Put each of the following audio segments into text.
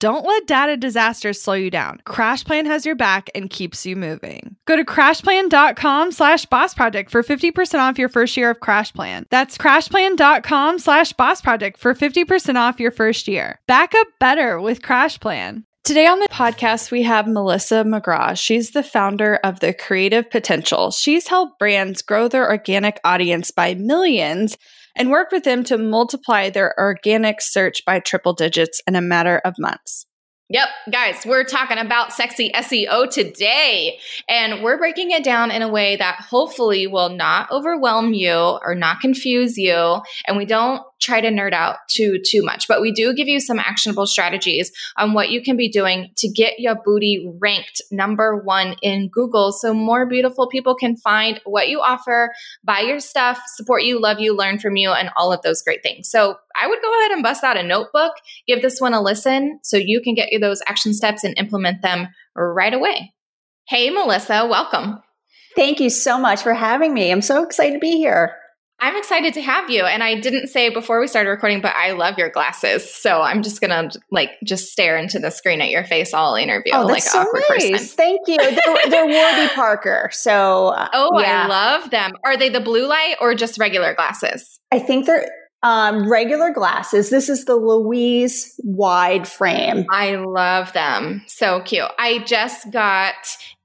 Don't let data disasters slow you down. CrashPlan has your back and keeps you moving. Go to crashplan.com slash boss project for 50% off your first year of CrashPlan. That's crashplan.com slash boss project for 50% off your first year. Back up better with CrashPlan. Today on the podcast, we have Melissa McGraw. She's the founder of The Creative Potential. She's helped brands grow their organic audience by millions and work with them to multiply their organic search by triple digits in a matter of months. Yep, guys, we're talking about sexy SEO today, and we're breaking it down in a way that hopefully will not overwhelm you or not confuse you. And we don't try to nerd out too too much, but we do give you some actionable strategies on what you can be doing to get your booty ranked number 1 in Google so more beautiful people can find what you offer, buy your stuff, support you, love you, learn from you and all of those great things. So, I would go ahead and bust out a notebook, give this one a listen so you can get you those action steps and implement them right away. Hey Melissa, welcome. Thank you so much for having me. I'm so excited to be here. I'm excited to have you. And I didn't say before we started recording, but I love your glasses. So I'm just gonna like just stare into the screen at your face all interview, oh, like so nice. person. Thank you. They're, they're Warby Parker. So uh, oh, yeah. I love them. Are they the blue light or just regular glasses? I think they're um, regular glasses. This is the Louise wide frame. I love them. So cute. I just got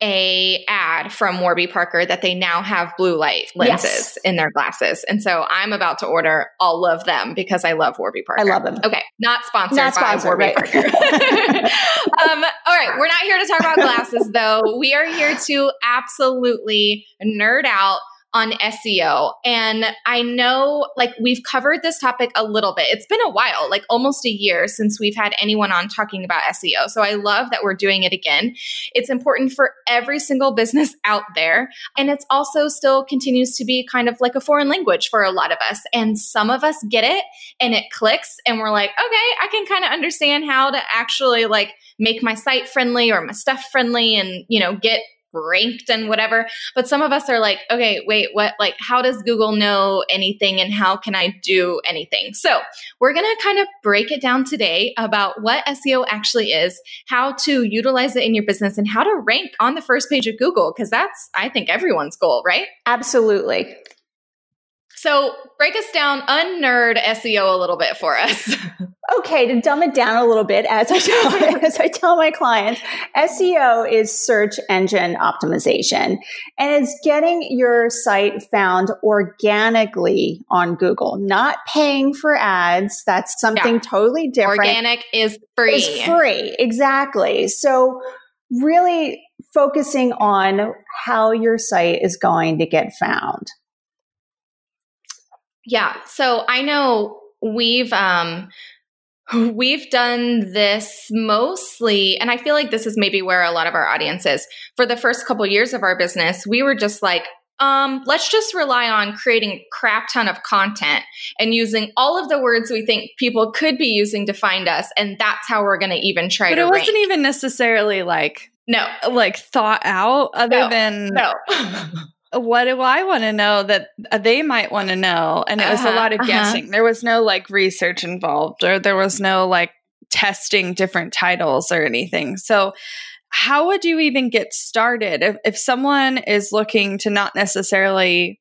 a ad from Warby Parker that they now have blue light lenses yes. in their glasses. And so I'm about to order all of them because I love Warby Parker. I love them. Okay. Not sponsored, not sponsored by Warby right. Parker. um, all right. We're not here to talk about glasses though. We are here to absolutely nerd out on SEO. And I know like we've covered this topic a little bit. It's been a while, like almost a year since we've had anyone on talking about SEO. So I love that we're doing it again. It's important for every single business out there. And it's also still continues to be kind of like a foreign language for a lot of us. And some of us get it and it clicks and we're like, okay, I can kind of understand how to actually like make my site friendly or my stuff friendly and, you know, get ranked and whatever. But some of us are like, okay, wait, what? Like, how does Google know anything and how can I do anything? So, we're going to kind of break it down today about what SEO actually is, how to utilize it in your business, and how to rank on the first page of Google, because that's, I think, everyone's goal, right? Absolutely. So, break us down, unnerd SEO a little bit for us. okay, to dumb it down a little bit, as I tell, as I tell my clients, SEO is search engine optimization, and it's getting your site found organically on Google, not paying for ads. That's something yeah. totally different. Organic is free. Is free, exactly. So, really focusing on how your site is going to get found. Yeah. So I know we've um we've done this mostly and I feel like this is maybe where a lot of our audience is. For the first couple years of our business, we were just like um, let's just rely on creating a crap ton of content and using all of the words we think people could be using to find us, and that's how we're going to even try but. It rank. wasn't even necessarily like no, like thought out, other no, than no. what do I want to know that uh, they might want to know? And it was uh-huh, a lot of uh-huh. guessing. There was no like research involved, or there was no like testing different titles or anything. So, how would you even get started if, if someone is looking to not necessarily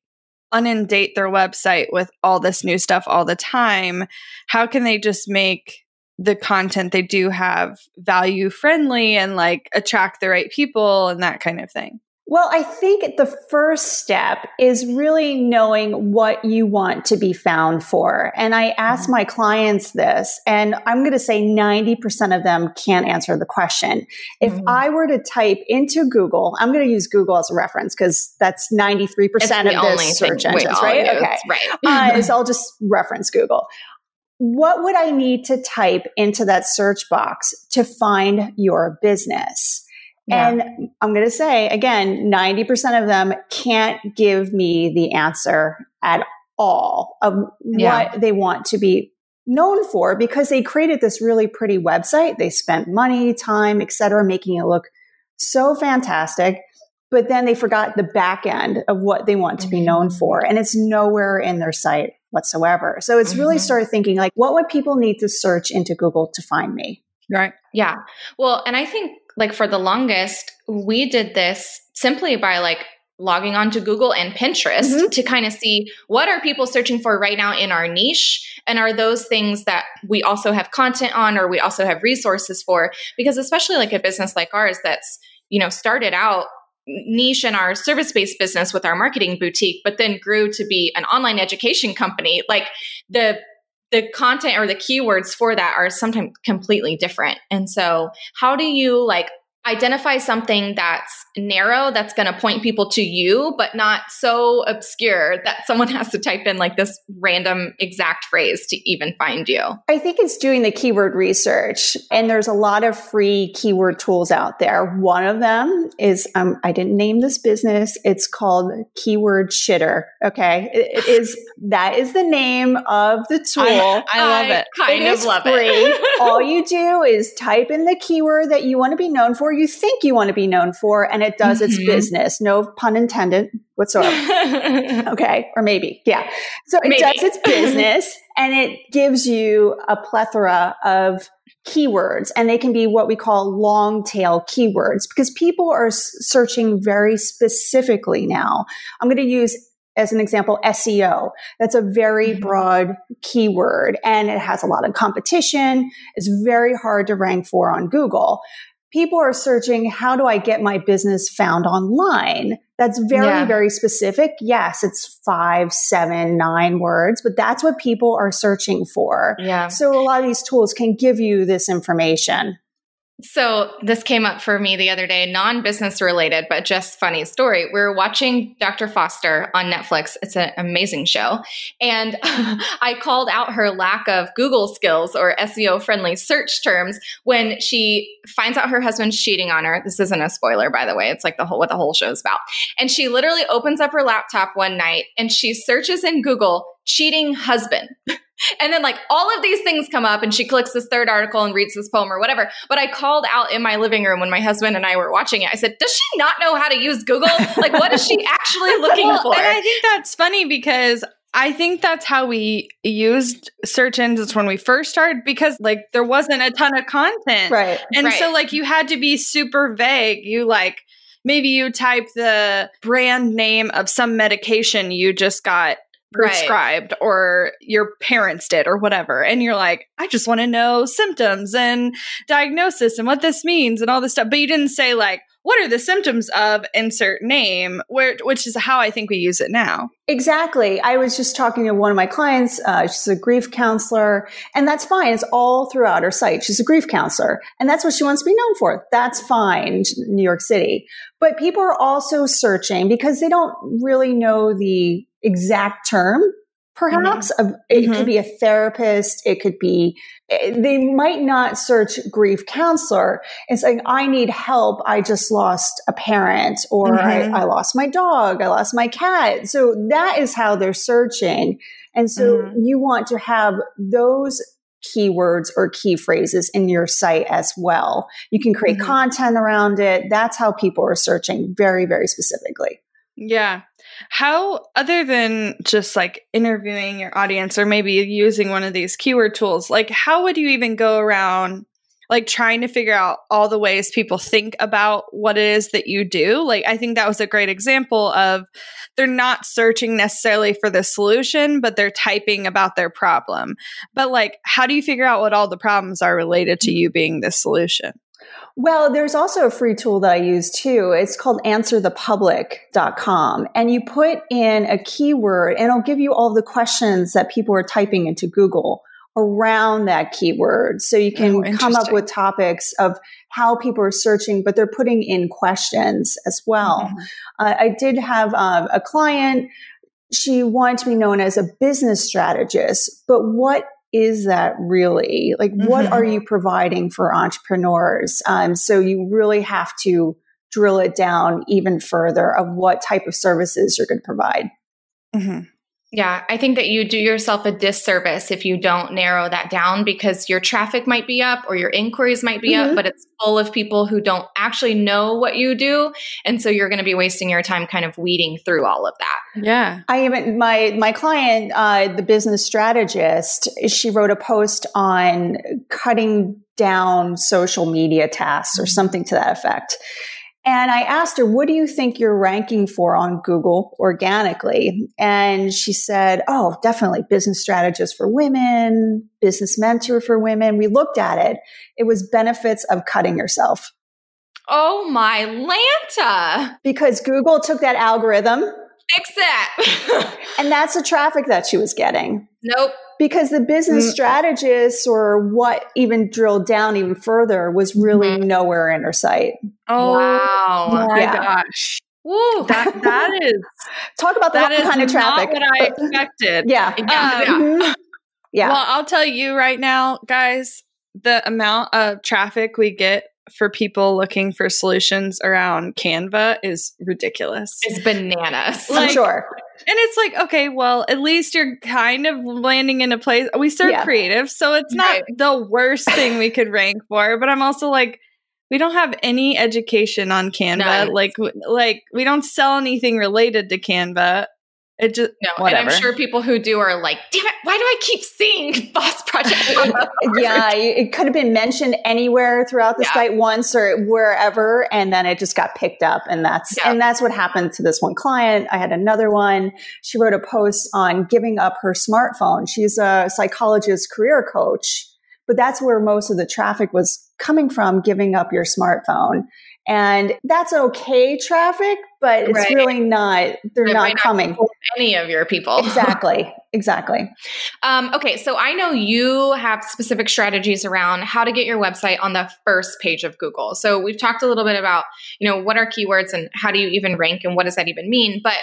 inundate their website with all this new stuff all the time? How can they just make the content they do have value friendly and like attract the right people and that kind of thing? Well, I think the first step is really knowing what you want to be found for. And I ask mm-hmm. my clients this, and I'm going to say 90% of them can't answer the question. If mm-hmm. I were to type into Google, I'm going to use Google as a reference because that's 93% of the search engines, right? Use, okay. Right. uh, so I'll just reference Google what would I need to type into that search box to find your business? Yeah. And I'm going to say again, 90% of them can't give me the answer at all of yeah. what they want to be known for because they created this really pretty website. They spent money, time, etc., making it look so fantastic. But then they forgot the back end of what they want to be known mm-hmm. for. And it's nowhere in their site whatsoever. So it's mm-hmm. really started thinking like, what would people need to search into Google to find me? Right. Yeah. Well, and I think like for the longest, we did this simply by like logging onto Google and Pinterest mm-hmm. to kind of see what are people searching for right now in our niche and are those things that we also have content on or we also have resources for because especially like a business like ours that's you know started out niche in our service based business with our marketing boutique, but then grew to be an online education company. Like the the content or the keywords for that are sometimes completely different. And so, how do you like identify something that's narrow that's going to point people to you but not so obscure that someone has to type in like this random exact phrase to even find you. I think it's doing the keyword research and there's a lot of free keyword tools out there. One of them is um, i didn't name this business. It's called keyword shitter okay? It, it is that is the name of the tool. I, I love I it. kind it of love free. it all you do is type in the keyword that you want to be known for you think you want to be known for, and it does mm-hmm. its business. No pun intended whatsoever. okay. Or maybe. Yeah. So it maybe. does its business and it gives you a plethora of keywords and they can be what we call long tail keywords because people are searching very specifically now. I'm going to use as an example, SEO. That's a very mm-hmm. broad keyword and it has a lot of competition. It's very hard to rank for on Google people are searching, how do I get my business found online? That's very, yeah. very specific. Yes, it's five, seven, nine words, but that's what people are searching for. Yeah. So a lot of these tools can give you this information. So this came up for me the other day, non-business related, but just funny story. We are watching Dr. Foster on Netflix. It's an amazing show. And I called out her lack of Google skills or SEO friendly search terms when she finds out her husband's cheating on her. This isn't a spoiler, by the way. It's like the whole what the whole show's about. And she literally opens up her laptop one night and she searches in Google cheating husband. And then like all of these things come up and she clicks this third article and reads this poem or whatever. But I called out in my living room when my husband and I were watching it. I said, "Does she not know how to use Google? Like what is she actually looking well, for?" And I think that's funny because I think that's how we used search engines when we first started because like there wasn't a ton of content. Right. And right. so like you had to be super vague. You like maybe you type the brand name of some medication you just got prescribed right. or your parents did or whatever. And you're like, I just want to know symptoms and diagnosis and what this means and all this stuff. But you didn't say, like, what are the symptoms of insert name, where, which is how I think we use it now. Exactly. I was just talking to one of my clients. Uh, she's a grief counselor, and that's fine. It's all throughout her site. She's a grief counselor, and that's what she wants to be known for. That's fine, New York City. But people are also searching because they don't really know the exact term perhaps mm-hmm. it mm-hmm. could be a therapist it could be eh, they might not search grief counselor and saying i need help i just lost a parent or mm-hmm. I, I, lost my dog i lost my cat so that is how they're searching and so mm-hmm. you want to have those keywords or key phrases in your site as well you can create mm-hmm. content around it that's how people are searching very very specifically yeah. How, other than just like interviewing your audience or maybe using one of these keyword tools, like how would you even go around like trying to figure out all the ways people think about what it is that you do? Like, I think that was a great example of they're not searching necessarily for the solution, but they're typing about their problem. But like, how do you figure out what all the problems are related to you being the solution? Well, there's also a free tool that I use too. It's called answerthepublic.com. And you put in a keyword and it'll give you all the questions that people are typing into Google around that keyword. So you can Oh, come up with topics of how people are searching, but they're putting in questions as well. Mhm. Uh, I did have um, a client. She wanted to be known as a business strategist, but what is that really? Like, what Mhm. are you providing for entrepreneurs? Um, so you really have to drill it down even further of what type of services you're going to provide. Mhm. Yeah, I think that you do yourself a disservice if you don't narrow that down because your traffic might be up or your inquiries might be Mhm. up, but it's full of people who don't actually know what you do. And so you're going to be wasting your time kind of weeding through all of that. Yeah. I even my my client, uh, the business strategist, she wrote a post on cutting down social media tasks or something to that effect. And I asked her, "What do you think you're ranking for on Google organically?" And she said, "Oh, definitely business strategist for women, business mentor for women." We looked at it; it was benefits of cutting yourself Oh my Lanta. because Google took that algorithm, Fix that. and that's the traffic that she was getting. nope. because the business Mm. strategist or what even drilled down even further was really Mhm. nowhere in her site. Oh wow. my Yeah. gosh. Woo. That that is Talk about the that wrong kind of traffic. not what I expected. yeah. Yeah, Um, yeah. Mhm. Yeah. Well, I'll tell you right now, guys, the amount of traffic we get for people looking for solutions around Canva is ridiculous. It's bananas. Like- sure. And it's like, okay, well, at least you're kind of landing in a place. We serve Yeah. creative, so it's not Right. the worst thing we could rank for. But I'm also like, we don't have any education on Canva. None. Like, like we don't sell anything related to Canva. It just no, whatever. and I'm sure people who do are like, damn it, why do I keep seeing boss project? yeah, it could have been mentioned anywhere throughout the Yeah. site once or wherever, and then it just got picked up, and that's Yeah. and that's what happened to this one client. I had another one. She wrote a post on giving up her smartphone. She's a psychologist, career coach, but that's where most of the traffic was coming from. Giving up your smartphone, and that's okay traffic, but it's Right. really not. They're It not might not coming. any of your people. exactly. Exactly. Um, okay, so I know you have specific strategies around how to get your website on the first page of Google. So we've talked a little bit about, you know, what are keywords and how do you even rank and what does that even mean? But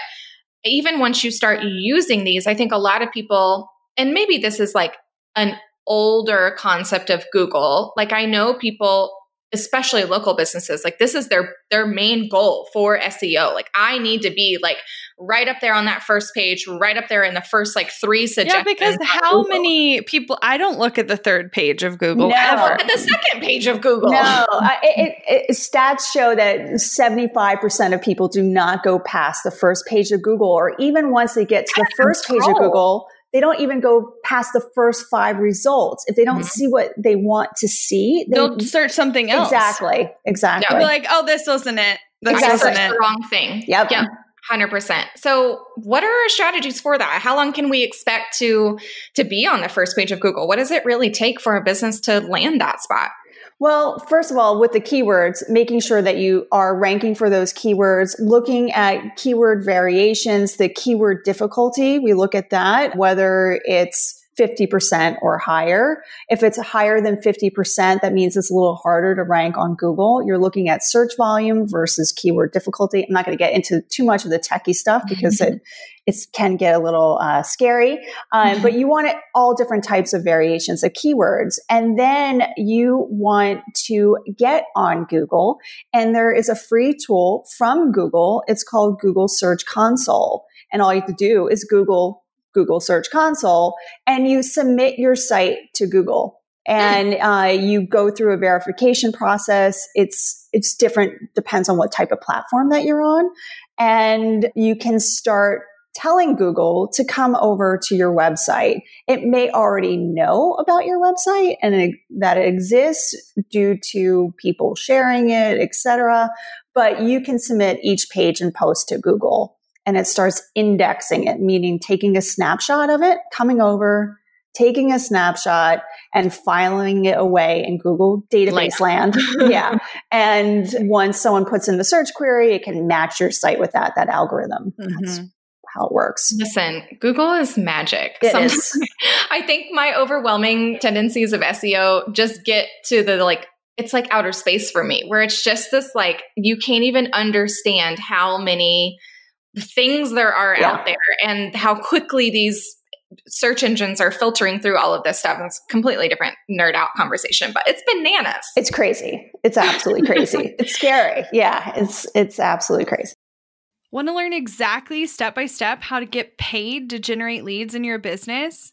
even once you start using these, I think a lot of people, and maybe this is like an older concept of Google. Like I know people especially local businesses like this is their their main goal for SEO like I need to be like right up there on that first page right up there in the first like three suggestions yeah, because how Google. many people? I don't look at the third page of Google No. ever. at the second page of Google No, I- it, it, it, stats show that 75% of people do not go past the first page of Google, or even once they get to the That's first page of. Google, they don't even go past the first five results. If they don't Mhm. see what they want to see, they, They'll search something else. exactly, exactly. They'll be like, oh, this wasn't it. This exactly. wasn't searched it. the wrong thing Yep. yep 100% so what are our strategies for that how long can we expect to to be on the first page of google what does it really take for a business to land that spot Well, first of all, with the keywords, making sure that you are ranking for those keywords, looking at keyword variations, the keyword difficulty, we look at that, whether it's 50% or higher. If it's higher than 50%, that means it's a little harder to rank on Google. You're looking at search volume versus keyword difficulty. I'm not going to get into too much of the techie stuff because it it can get a little uh, scary. Um, but you want it, all different types of variations of keywords. And then you want to get on Google. And there is a free tool from Google. It's called Google Search Console. And all you have to do is Google Google Search Console and you submit your site to Google. And uh, you go through a verification process. It's it's different, depends on what type of platform that you're on, and you can start telling Google to come over to your website. It may already know about your website and it, that it exists due to people sharing it, etc. But you can submit each page and post to Google and it starts indexing it, meaning taking a snapshot of it, coming over, taking a snapshot and filing it away in Google database land. yeah. And once someone puts in the search query, it can match your site with that, that algorithm. Mm-hmm. That's how it works. Listen, Google is magic. It is. I think my overwhelming tendencies of SEO just get to the like it's like outer space for me where it's just this like you can't even understand how many things there are yeah. out there and how quickly these search engines are filtering through all of this stuff. It's completely different nerd out conversation, but it's bananas. It's crazy. It's absolutely crazy. it's scary. Yeah, it's it's absolutely crazy. Want to learn exactly step by step how to get paid to generate leads in your business?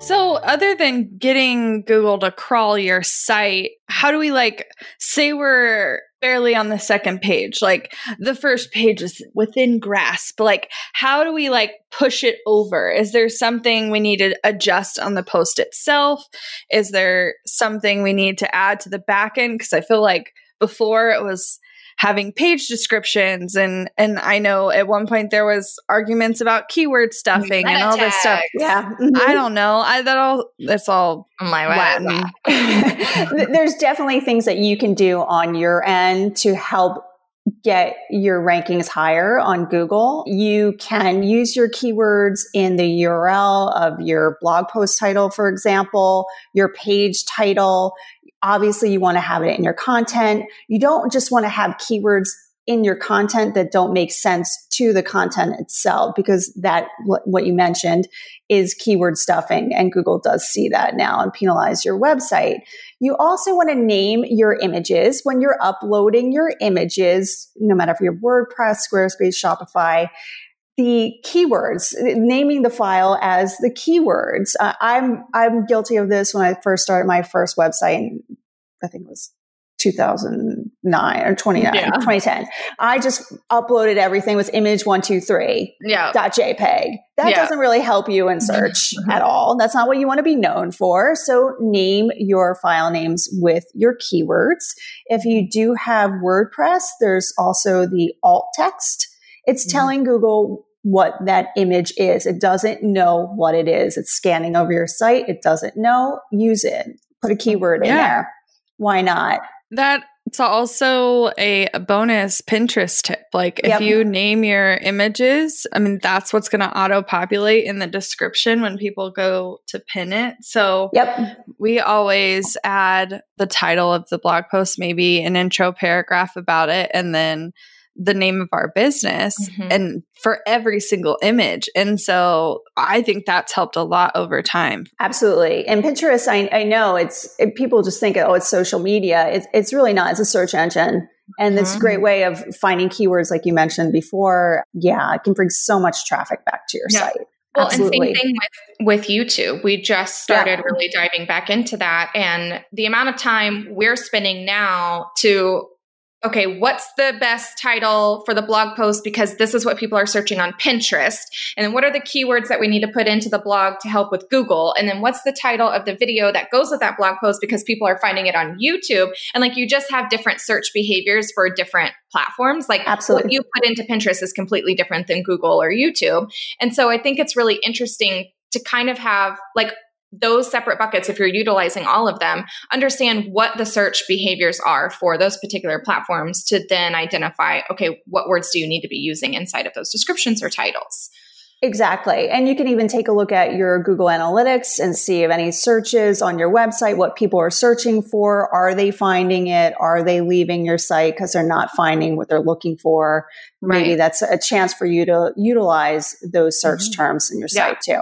So, other than getting Google to crawl your site, how do we like say we're barely on the second page? Like the first page is within grasp. Like, how do we like push it over? Is there something we need to adjust on the post itself? Is there something we need to add to the back end? Because I feel like before it was having page descriptions and and I know at one point there was arguments about keyword stuffing Meta and all tags. this stuff. Yeah. Mm-hmm. I don't know. I that all that's all my Latin. There's definitely things that you can do on your end to help get your rankings higher on Google. You can use your keywords in the URL of your blog post title, for example, your page title. Obviously, you want to have it in your content. You don't just want to have keywords in your content that don't make sense to the content itself because that what you mentioned is keyword stuffing and Google does see that now and penalize your website. You also want to name your images when you're uploading your images, no matter if you're WordPress, Squarespace, Shopify the keywords, naming the file as the keywords. Uh, I'm I'm guilty of this when I first started my first website. I think it was 2009 or 29, yeah. 2010. I just uploaded everything with image one, two, three yeah. dot JPEG. That yeah. doesn't really help you in search at all. That's not what you want to be known for. So name your file names with your keywords. If you do have WordPress, there's also the alt text. It's mm-hmm. telling Google what that image is. It doesn't know what it is. It's scanning over your site. It doesn't know. Use it. Put a keyword in there. Why not? That's also a bonus Pinterest tip. Like yep. if you name your images, I mean, that's what's going to auto populate in the description when people go to pin it. So yep. we always add the title of the blog post, maybe an intro paragraph about it, and then the name of our business mm-hmm. and for every single image. And so I think that's helped a lot over time. Absolutely. And Pinterest, I, I know it's, it, people just think, oh, it's social media. It's, it's really not. It's a search engine. And it's a great mm-hmm. way of finding keywords, like you mentioned before. Yeah, it can bring so much traffic back to your yeah. site. Well, Absolutely. and same thing with, with YouTube. We just started yeah. really diving back into that. And the amount of time we're spending now to okay, what's the best title for the blog post? Because this is what people are searching on Pinterest. And then what are the keywords that we need to put into the blog to help with Google? And then what's the title of the video that goes with that blog post because people are finding it on YouTube? And like you just have different search behaviors for different platforms. Like Absolutely. what you put into Pinterest is completely different than Google or YouTube. And so I think it's really interesting to kind of have like those separate buckets, if you're utilizing all of them, understand what the search behaviors are for those particular platforms to then identify, okay, what words do you need to be using inside of those descriptions or titles? Exactly. And you can even take a look at your Google Analytics and see if any searches on your website, what people are searching for. Are they finding it? Are they leaving your site because they're not finding what they're looking for? Right. Maybe that's a chance for you to utilize those search mm-hmm. terms in your yeah. site too.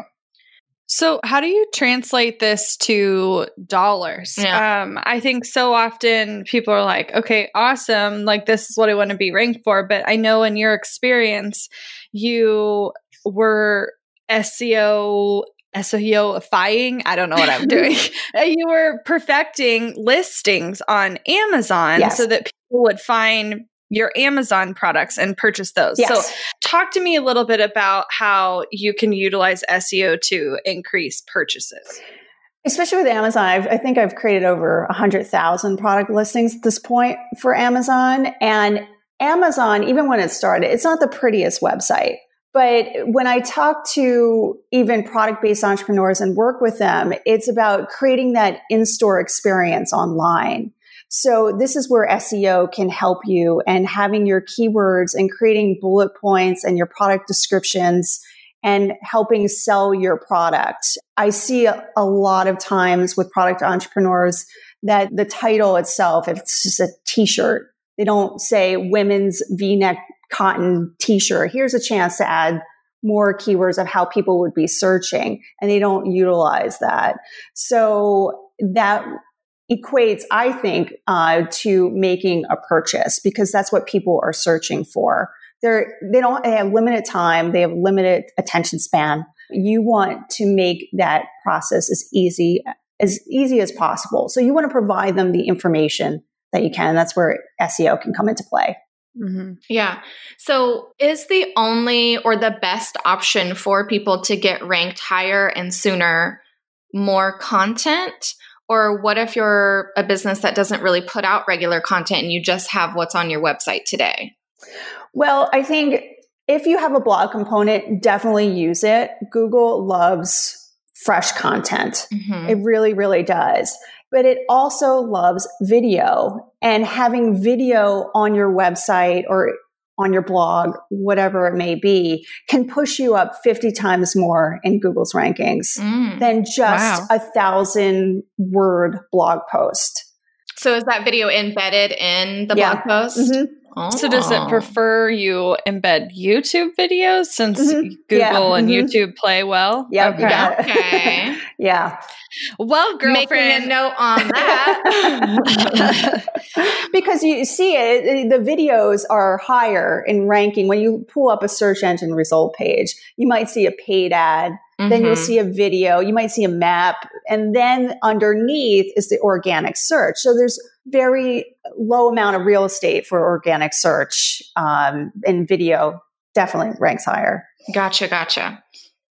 So, how do you translate this to dollars? Yeah. Um, I think so often people are like, okay, awesome. Like, this is what I want to be ranked for. But I know in your experience, you were SEO SEO SEOifying. I don't know what I'm doing. Uh, you were perfecting listings on Amazon yes. so that people would find your Amazon products and purchase those. Yes. So, talk to me a little bit about how you can utilize SEO to increase purchases. Especially with Amazon, I've, i think I've created over 100,000 product listings at this point for Amazon. And Amazon, even when it started, it's not the prettiest website. But when I talk to even product based entrepreneurs and work with them, it's about creating that in store experience online. So this is where SEO can help you and having your keywords and creating bullet points and your product descriptions and helping sell your product. I see a, a lot of times with product entrepreneurs that the title itself, it's just a t-shirt. They don't say women's v-neck cotton t-shirt. Here's a chance to add more keywords of how people would be searching and they don't utilize that. So that equates, I think, uh, to making a purchase because that's what people are searching for. They're, they don't they have limited time. They have limited attention span. You want to make that process as easy, as easy as possible. So you want to provide them the information that you can. That's where SEO can come into play. Mm-hmm. Yeah. So, is the only or the best option for people to get ranked higher and sooner more content? Or what if you're a business that doesn't really put out regular content and you just have what's on your website today? Well, I think if you have a blog component, definitely use it. Google loves fresh content. Mm-hmm. It really, really does. But it also loves video and having video on your website or on your blog, whatever it may be, can push you up 50 times more in Google's rankings mm. than just wow. a thousand word blog post. So is that video embedded in the yeah. blog post? Mm-hmm. So does it Oh. prefer you embed YouTube videos since Mhm. Google Yeah. and Mhm. YouTube play well? Yep, Okay. you got it. Okay. yeah. Well, girlfriend, Making a girlfriend. note on that. because you see it, the videos are higher in ranking. When you pull up a search engine result page, you might see a paid ad, then you'll Mhm. see a video, you might see a map, and then underneath is the organic search. So there's very low amount of real estate for organic search, um, and video definitely ranks higher. Gotcha, gotcha.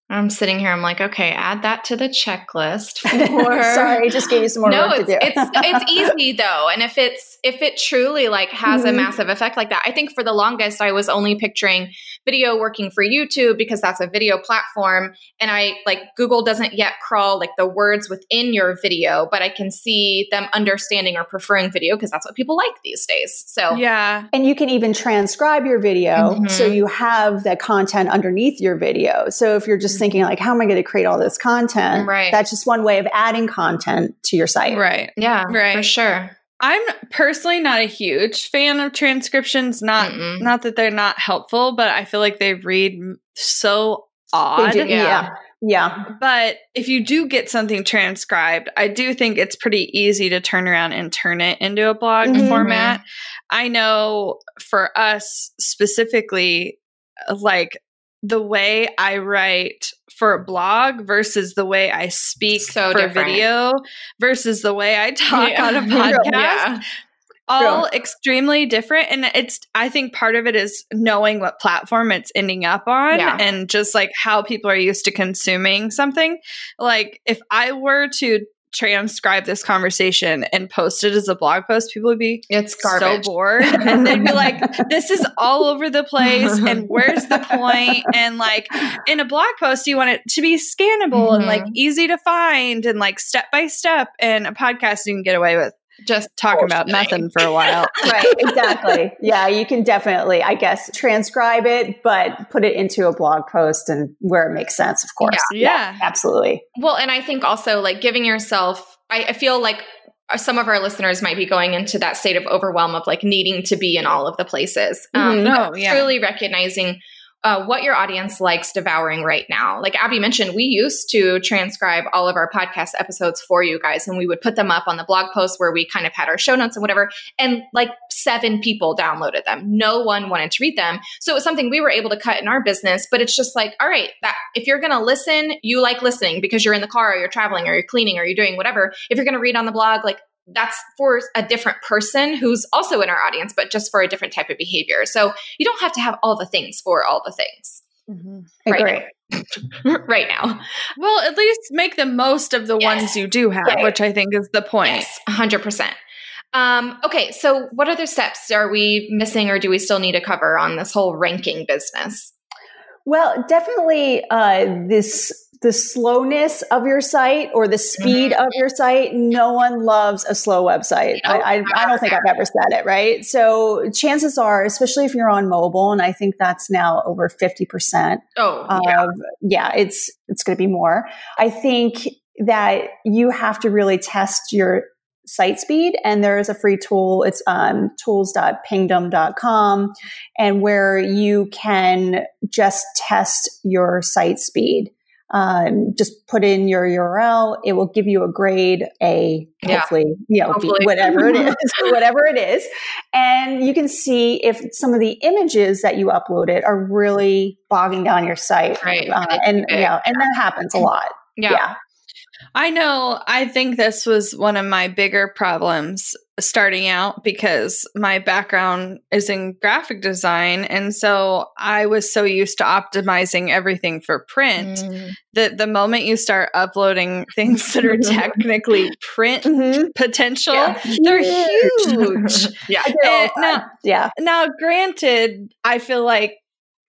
I'm sitting here. I'm like, okay, add that to the checklist. For Sorry, just gave you some more no, work it's to do. it's it's easy though, and if it's if it truly like has a Mhm. massive effect like that, I think for the longest I was only picturing video working for YouTube because that's a video platform, and I like Google doesn't yet crawl like the words within your video, but I can see them understanding or preferring video because that's what people like these days. So yeah. And you can even transcribe your video Mhm. so you have the content underneath your video. So if you're just thinking like, how am I going to create all this content? Right. That's just one way of adding content to your site. Right. yeah, for Right. sure. I'm personally not a huge fan of transcriptions. Not Mm-mm. not that they're not helpful, but I feel like they read m- so They odd. do- Yeah. yeah. Yeah. But if you do get something transcribed, I do think it's pretty easy to turn around and turn it into a blog Mhm. format. I know for us specifically, like the way I write for a blog versus the way I speak So for different. video versus the way I talk Yeah. on a podcast Yeah. all extremely different and it's i think part of it is knowing what platform it's ending up on Yeah. and just like how people are used to consuming something like if i were to transcribe this conversation and post it as a blog post people would be It's garbage. so bored and they'd be like this is all over the place and where's the point? and like in a blog post you want it to be scannable and like Mhm. easy to find and like step by step and a podcast you can get away with Just talk about nothing for a while Right. Exactly. yeah. You can definitely, I guess, transcribe it, but put it into a blog post and where it makes sense, of course. Yeah. Absolutely. Well, and I think also like giving yourself, I, I feel like uh, some of our listeners might be going into that state of overwhelm of like needing to be in all of the places. Um. No, yeah. Truly recognizing uh, what your audience likes devouring right now. Like Abby mentioned, we used to transcribe all of our podcast episodes for you guys, and we would put them up on the blog post where we kind of had our show notes and whatever. And like seven people downloaded them. No one wanted to read them. So it was something we were able to cut in our business. But it's just like, all right, that if you're going to listen, you like listening because you're in the car or you're traveling or you're cleaning or you're doing whatever. If you're going to read on the blog, like that's for a different person who's also in our audience, but just for a different type of behavior. So you don't have to have all the things for all the things Right. Agree. right now. Well, at least make the most of the Yes. ones you do have, Right. which I think is the point. Yes, 100%. Um, okay, so what other steps are we missing or do we still need to cover on this whole ranking business? Well, definitely uh, this the slowness of your site or the speed of your site. No one loves a slow website. I, I, I don't think I've ever said it, right? So chances are, especially if you're on mobile, and I think that's now over fifty percent Oh, of yeah. yeah, it's it's going to be more. I think that you have to really test your site speed and there is a free tool it's um, tools.pingdom.com and where you can just test your site speed um, just put in your url it will give you a grade a Yeah. hopefully. You know B, whatever it is whatever it is. And you can see if some of the images that you uploaded are really bogging down your site. Right. uh, and you know and that happens a lot. Yeah. yeah I know. I think this was one of my bigger problems starting out because my background is in graphic design. And so I was so used to optimizing everything for print Mm. that the moment you start uploading things that are technically print Mhm. potential, Yeah. they're Huge. huge. Yeah. I do it all Eh, now- yeah Now, granted, I feel like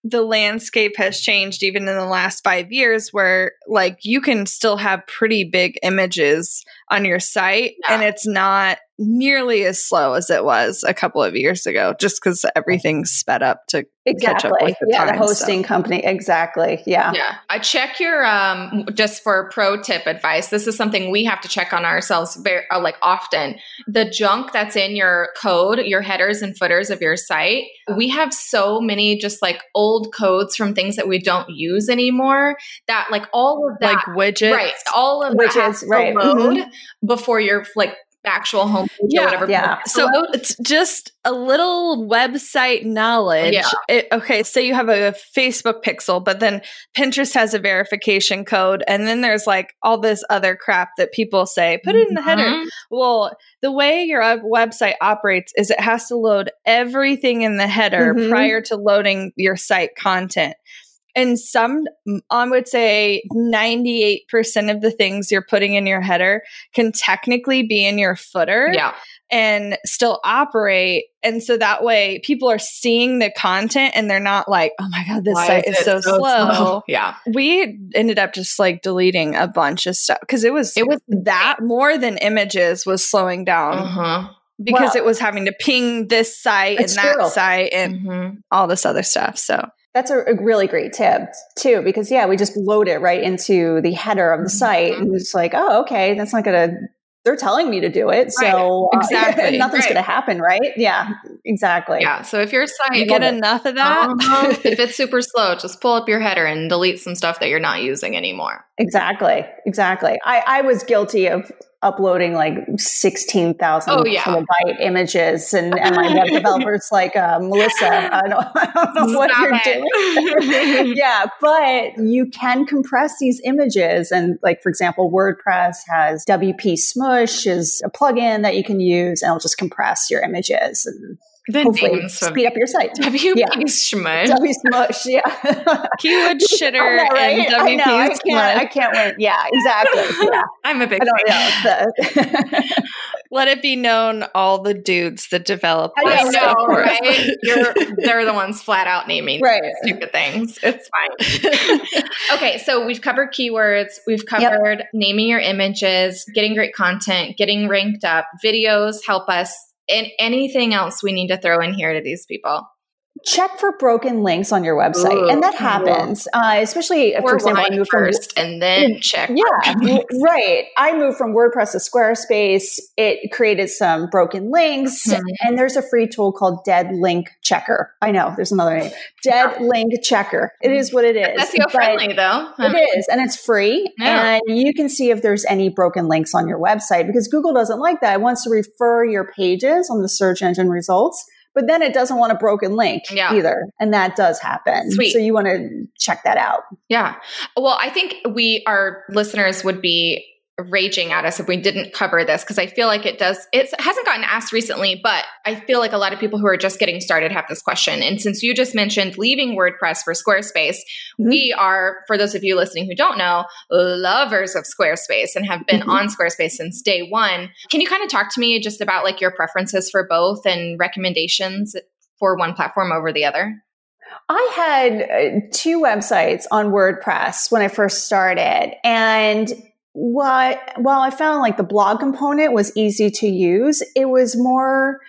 the landscape has changed even in the last five years where like you can still have pretty big images on your site Yeah. and it's not nearly as slow as it was a couple of years ago, just because everything's sped up to catch up with the yeah, the times, so. hosting company. Exactly. Yeah. Yeah. I check your um just for pro tip advice. This is something we have to check on ourselves very uh, like often. The junk that's in your code, your headers and footers of your site. We have so many just like old codes from things that we don't use anymore that like all of that like widgets. right, all of that has Widgets, to right. load before your like actual homepage Yeah, or whatever. yeah. So it's just a little website knowledge. Yeah. It, okay, so you have a Facebook pixel, but then Pinterest has a verification code, and then there's like all this other crap that people say, put it in the header. Mhm. Well, the way your website operates is it has to load everything in the header Mhm. prior to loading your site content. And some, I would say 98% of the things you're putting in your header can technically be in your footer Yeah. and still operate. And so that way people are seeing the content and they're not like, oh my God, this Why site is it so, slow. Yeah. We ended up just like deleting a bunch of stuff because it was It was that more than images was slowing down uh-huh. because Well- it was having to ping this site and that true. site and Mhm. all this other stuff. So That's a, a really great tip too, because yeah, we just load it right into the header of the site, Mhm. and it's like, oh, okay, that's not gonna. They're telling me to do it, Right. so uh, Exactly. nothing's Right. gonna happen, right? Yeah, exactly. Yeah. So if your site you get it. enough of that. Uh-huh. if it's super slow, just pull up your header and delete some stuff that you're not using anymore. Exactly, exactly. I, I was guilty of uploading like 16,000 Oh, yeah. kilobyte images and, and my web developer's like, uh, Melissa, I don't, I don't know what Stop you're it. doing. yeah, but you can compress these images. And like, for example, WordPress has WP Smush is a plugin that you can use and it'll just compress your images and the hopefully names of speed up your site. WP Yeah. Schmush. W Smush, yeah. Keyword shitter I know, right? and I know, I WP can't, I can't win. Yeah, exactly. Yeah. I'm a big I don't fan. know. The- Let it be known all the dudes that develop I I this know, stuff. right? You're, they're the ones flat out naming right. stupid things. It's fine. okay, so we've covered keywords, we've covered naming your images, getting great content, getting ranked up, videos help us, and anything else we need to throw in here to these people. Check for broken links on your website, Ooh, and that yeah. happens. Uh, especially, for Or example, I moved from first and then check. Yeah, right. I moved from WordPress to Squarespace. It created some broken links, Mhm. and there's a free tool called Dead Link Checker. I know there's another name. Dead Link Checker. It is what it is. SEO friendly though, it is, and it's free. Yeah. And you can see if there's any broken links on your website because Google doesn't like that. It wants to refer your pages on the search engine results. But then it doesn't want a broken link Yeah. either. And that does happen. Sweet. So you want to check that out. Yeah. Well, I think we, our listeners would be raging at us if we didn't cover this because I feel like it does, it hasn't gotten asked recently, but I feel like a lot of people who are just getting started have this question. And since you just mentioned leaving WordPress for Squarespace, Mhm. we are, for those of you listening who don't know, lovers of Squarespace and have been Mhm. on Squarespace since day one. Can you kind of talk to me just about like your preferences for both and recommendations for one platform over the other? I had uh, two websites on WordPress when I first started. And what, while I found like the blog component was easy to use, it was more,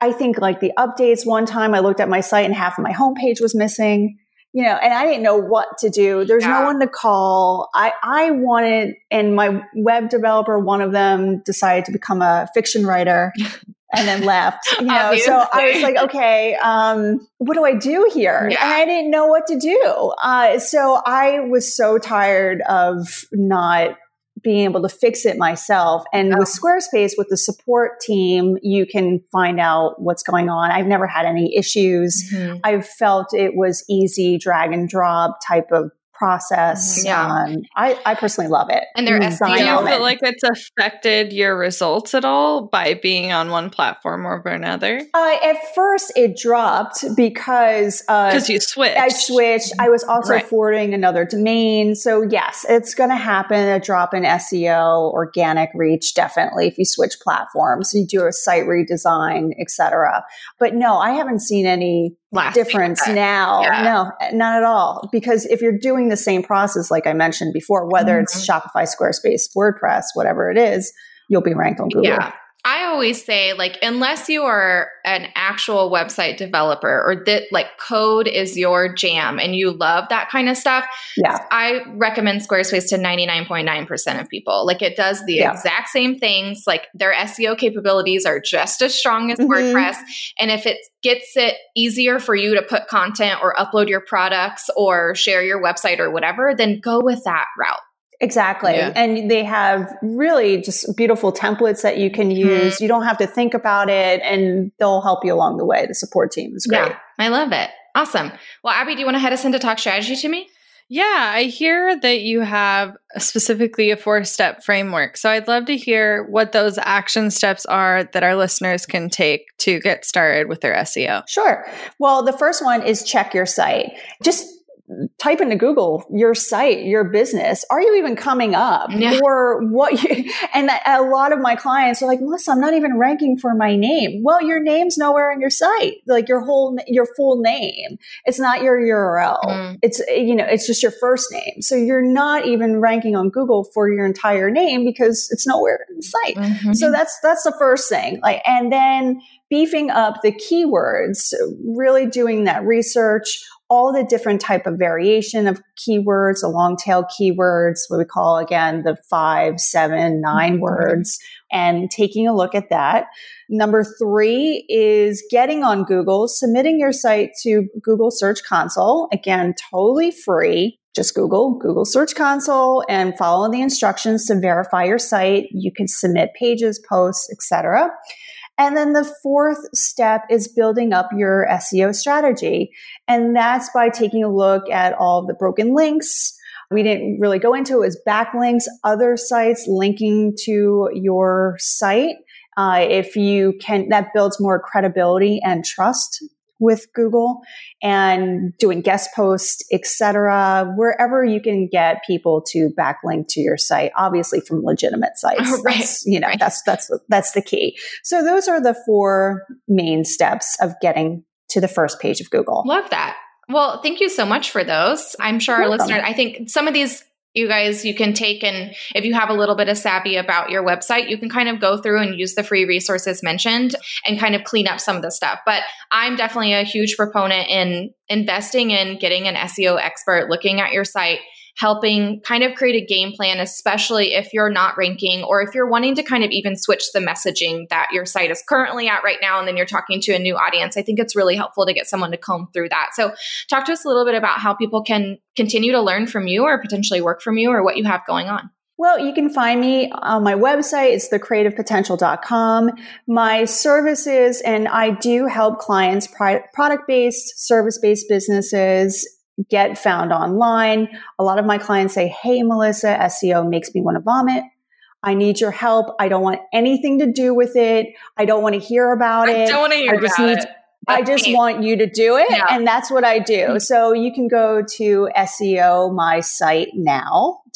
I think like the updates one time I looked at my site and half of my homepage was missing. You know, and I didn't know what to do. There's Yeah. no one to call. I, I wanted, and my web developer, one of them decided to become a fiction writer and then left. You know, so I was like, okay, um, what do I do here? Yeah. And I didn't know what to do. Uh, so I was so tired of not being able to fix it myself. And with Squarespace, with the support team, you can find out what's going on. I've never had any issues. Mhm. I felt it was easy drag and drop type of process. Mhm. Yeah. Um, I, I personally love it. And their Design Do you SEO feel like it's affected your results at all by being on one platform over another? Uh, at first, it dropped because uh, Because you switched. I switched. I was also Right. forwarding another domain. So yes, it's going to happen. A drop in SEO, organic reach, definitely. If you switch platforms, you do a site redesign, etc. But no, I haven't seen any Lasting difference now. Yeah. No, not at all. Because if you're doing the same process, like I mentioned before, whether it's Mm-hmm. Shopify, Squarespace, WordPress, whatever it is, you'll be ranked on Google. Yeah. I always say, like, unless you are an actual website developer or that like code is your jam and you love that kind of stuff, yeah, I recommend Squarespace to 99.9% of people. Like, it does the Yeah. exact same things. Like, their SEO capabilities are just as strong as Mhm. WordPress. And if it gets it easier for you to put content or upload your products or share your website or whatever, then go with that route. Exactly. Yeah. And they have really just beautiful templates that you can mm-hmm. use. You don't have to think about it and they'll help you along the way. The support team is great. Yeah, I love it. Awesome. Well, Abby, do you want to head us into talk strategy to me? Yeah, I hear that you have specifically a four step framework. So I'd love to hear what those action steps are that our listeners can take to get started with their SEO. Sure. Well, the first one is check your site. Just type into Google your site, your business. Are you even coming up? Yeah. Or what? You, and a lot of my clients are like, Melissa, I'm not even ranking for my name. Well, your name's nowhere on your site, like your whole, your full name. It's not your URL. Mm. It's, you know, it's just your first name. So you're not even ranking on Google for your entire name because it's nowhere in the site. Mm-hmm. So that's that's the first thing. Like and then beefing up the keywords, really doing that research, all the different type of variation of keywords, the long tail keywords, what we call again the five, seven, nine Mhm. words, and taking a look at that. Number three is getting on Google, submitting your site to Google Search Console. Again, totally free. Just Google Google Search Console and follow the instructions to verify your site. You can submit pages, posts, etc. And then the fourth step is building up your SEO strategy. And that's by taking a look at all the broken links. We didn't really go into it as backlinks, other sites linking to your site. Uh, if you can, that builds more credibility and trust with Google and doing guest posts, etc. Wherever you can get people to backlink to your site, obviously from legitimate sites. Oh, right, That's, you know, right. that's that's that's the key. So those are the four main steps of getting to the first page of Google. Love that. Well, thank you so much for those. I'm sure our Welcome. listeners, I think some of these you guys you can take and if you have a little bit of savvy about your website, you can kind of go through and use the free resources mentioned and kind of clean up some of the stuff. But I'm definitely a huge proponent in investing in getting an SEO expert looking at your site helping kind of create a game plan, especially if you're not ranking or if you're wanting to kind of even switch the messaging that your site is currently at right now, and then you're talking to a new audience. I think it's really helpful to get someone to comb through that. So, talk to us a little bit about how people can continue to learn from you or potentially work from you or what you have going on. Well, you can find me on my website. It's thecreativepotential.com. My services, and I do help clients, product based, service based businesses get found online. A lot of my clients say, Hey, Melissa, SEO makes me want to vomit. I need your help. I don't want anything to do with it. I don't want to hear about it. want to I just need- I just me. want you to do it. Yeah. And that's what I do. So you can go to SEO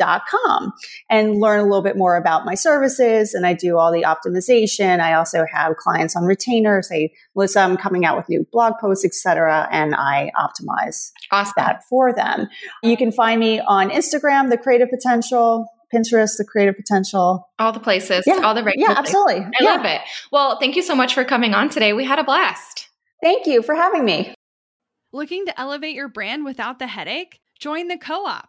mysitenow.com and learn a little bit more about my services. And I do all the optimization. I also have clients on retainer say, Melissa, I'm coming out with new blog posts, etc. And I optimize awesome. that for them. You can find me on Instagram, the creative potential, Pinterest, the creative potential. All the places, Yeah. all the regular Yeah, places. absolutely. I yeah. love it. Well, thank you so much for coming on today. We had a blast. Thank you for having me. Looking to elevate your brand without the headache? Join the Co op,